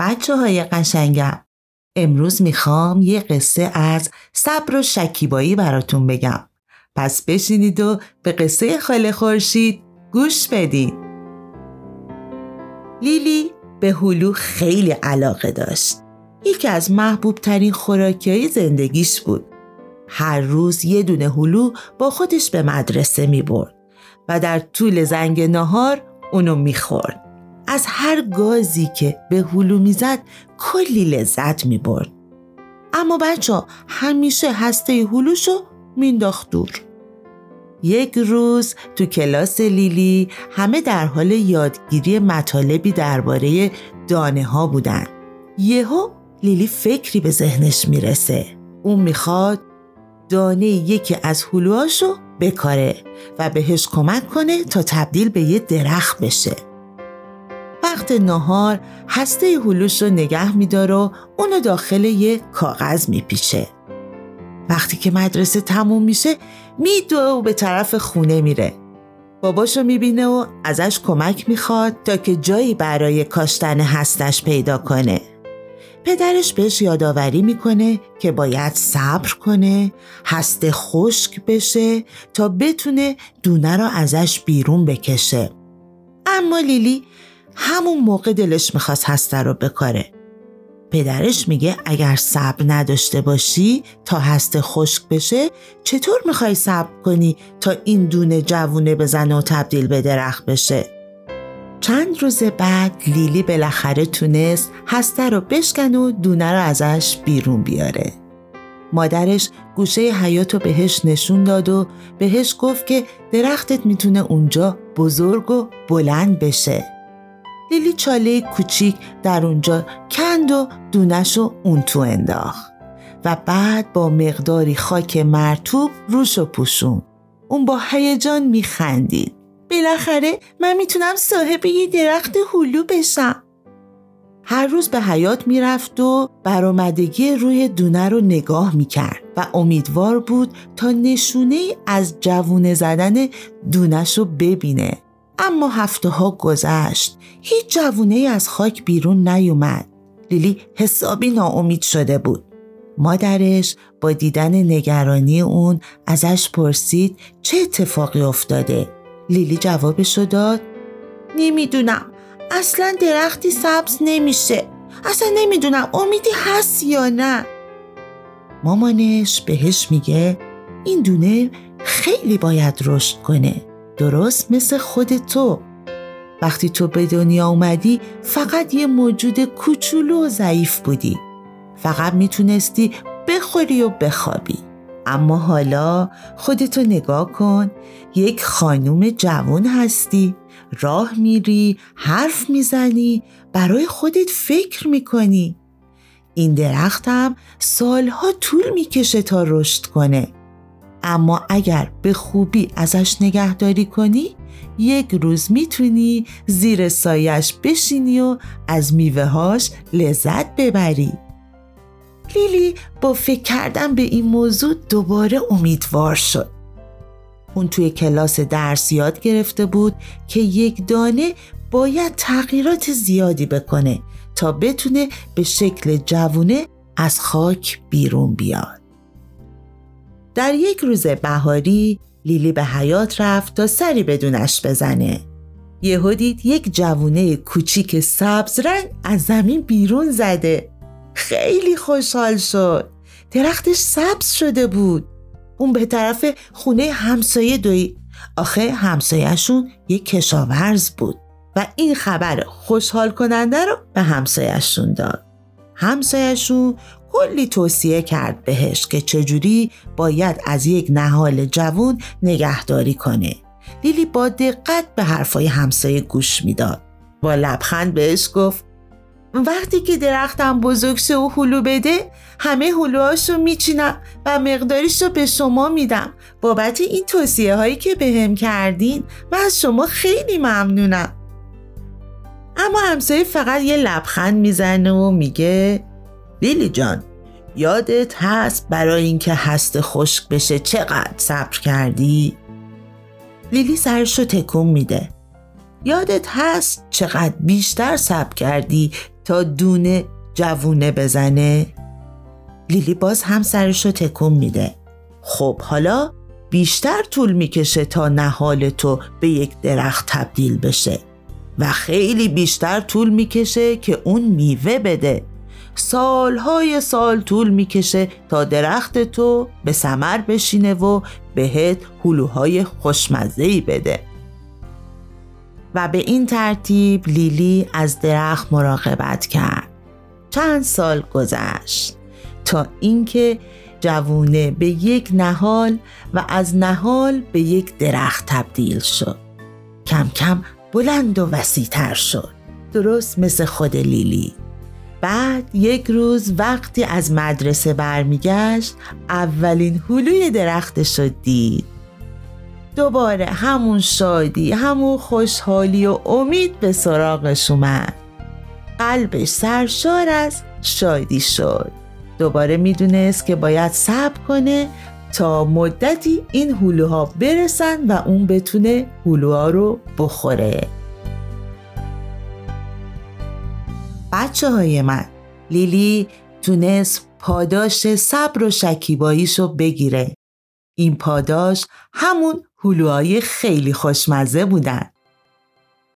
بچه های قشنگم. امروز می‌خوام یه قصه از صبر و شکیبایی براتون بگم. پس بشینید و به قصه خاله خورشید گوش بدید لیلی به هلو خیلی علاقه داشت. یکی از محبوب ترین خوراکی های زندگیش بود. هر روز یه دونه هلو با خودش به مدرسه می برد و در طول زنگ نهار اونو می‌خورد. از هر گازی که به هلو می‌زد کلی لذت می برد. اما بچه همیشه هسته هلوشو مینداخت دور. یک روز تو کلاس لیلی همه در حال یادگیری مطالبی درباره دانه ها بودن. یهو لیلی فکری به ذهنش می‌رسه. اون می‌خواد دانه یکی از هلوهاشو بکاره و بهش کمک کنه تا تبدیل به یه درخت بشه. وقت نهار هسته هلوش رو نگه میداره و اونو داخل یه کاغذ میپیچه. وقتی که مدرسه تموم میشه میدوه و به طرف خونه میره. باباشو می‌بینه و ازش کمک می‌خواد تا که جایی برای کاشتن هستش پیدا کنه. پدرش بهش یادآوری می‌کنه که باید صبر کنه هسته خشک بشه تا بتونه دونه را ازش بیرون بکشه اما لیلی همون موقع دلش می‌خواست هسته رو بکاره پدرش میگه اگر صبر نداشته باشی تا هسته خشک بشه چطور می‌خوای صبر کنی تا این دونه جوونه بزنه و تبدیل به درخت بشه چند روز بعد لیلی بالاخره تونست هسته رو بشکن و دونه رو ازش بیرون بیاره. مادرش گوشه حیات رو بهش نشون داد و بهش گفت که درختت می‌تونه اونجا بزرگ و بلند بشه. لیلی چاله کوچیک در اونجا کند و دونش رو اون تو انداخت و بعد با مقداری خاک مرتوب روش و پوشون. اون با هیجان میخندید. بالاخره من می‌تونم صاحب یه درخت هلو بشم هر روز به حیات می‌رفت و برآمدگی روی دونه رو نگاه می‌کرد و امیدوار بود تا نشونه از جوونه زدن دونش رو ببینه اما هفته ها گذشت. هیچ جوونه از خاک بیرون نیومد. لیلی حسابی ناامید شده بود. مادرش با دیدن نگرانی اون ازش پرسید چه اتفاقی افتاده. لیلی جوابشو داد نمی‌دونم. اصلا درختی سبز نمیشه. اصلا نمی‌دونم امیدی هست یا نه. مامانش بهش میگه این دونه خیلی باید رشد کنه. درست مثل خود تو. وقتی تو به دنیا اومدی فقط یه موجود کوچولو و ضعیف بودی. فقط می‌تونستی بخوری و بخوابی. اما حالا خودتو نگاه کن. یک خانوم جوان هستی. راه میری حرف می‌زنی برای خودت فکر می‌کنی. این درختم سالها طول می‌کشه تا رشد کنه. اما اگر به خوبی ازش نگهداری کنی یک روز می‌تونی زیر سایش بشینی و از میوههاش لذت ببری لیلی با فکر کردن به این موضوع دوباره امیدوار شد. اون توی کلاس درس یاد گرفته بود که یک دانه باید تغییرات زیادی بکنه تا بتونه به شکل جوونه از خاک بیرون بیاد. در یک روز بهاری لیلی به حیات رفت تا سری بدونش بزنه. یهو دید یک جوونه کوچیک سبز رنگ از زمین بیرون زده. خیلی خوشحال شد درختش سبز شده بود اون به طرف خونه همسایه دوی آخه همسایهشون یک کشاورز بود و این خبر خوشحال کننده رو به همسایهشون داد همسایهشون کلی توصیه کرد بهش که چجوری باید از یک نهال جوون نگهداری کنه. لیلی با دقت به حرفای همسایه گوش می‌داد. با لبخند بهش گفت وقتی که درختم بزرگ شه و هلو بده همه هلوهاش رو میچینم و مقداریش رو به شما میدم. بابت این توصیه هایی که به هم کردین و از شما خیلی ممنونم. اما همسایه فقط یه لبخند می‌زنه و میگه لیلی جان یادت هست برای اینکه هست خشک بشه چقدر صبر کردی؟ لیلی سرش رو تکون میده یادت هست چقدر بیشتر صبر کردی تا دونه جوونه بزنه؟ لیلی باز هم سرشو تکون میده خب حالا بیشتر طول می‌کشه تا نهال تو به یک درخت تبدیل بشه و خیلی بیشتر طول می‌کشه که اون میوه بده سالهای سال طول می‌کشه تا درخت تو به سمر بشینه و بهت هلوهای خوشمزهی بده. و به این ترتیب لیلی از درخت مراقبت کرد. چند سال گذشت تا اینکه جوونه به یک نهال و از نهال به یک درخت تبدیل شد. کم کم بلند و وسیعتر شد. درست مثل خود لیلی. بعد یک روز وقتی از مدرسه برمیگشت اولین هلوی درختش رو دید. دوباره همون شادی همون خوشحالی و امید به سراغش اومد. قلبش سرشار از شادی شد. دوباره می‌دونست که باید صبر کنه تا مدتی این هلوها برسن و اون بتونه هلوها رو بخوره. بچه های من. لیلی تونست پاداش صبر و شکیباییش رو بگیره. این پاداش همون هلوهای خیلی خوشمزه بودن.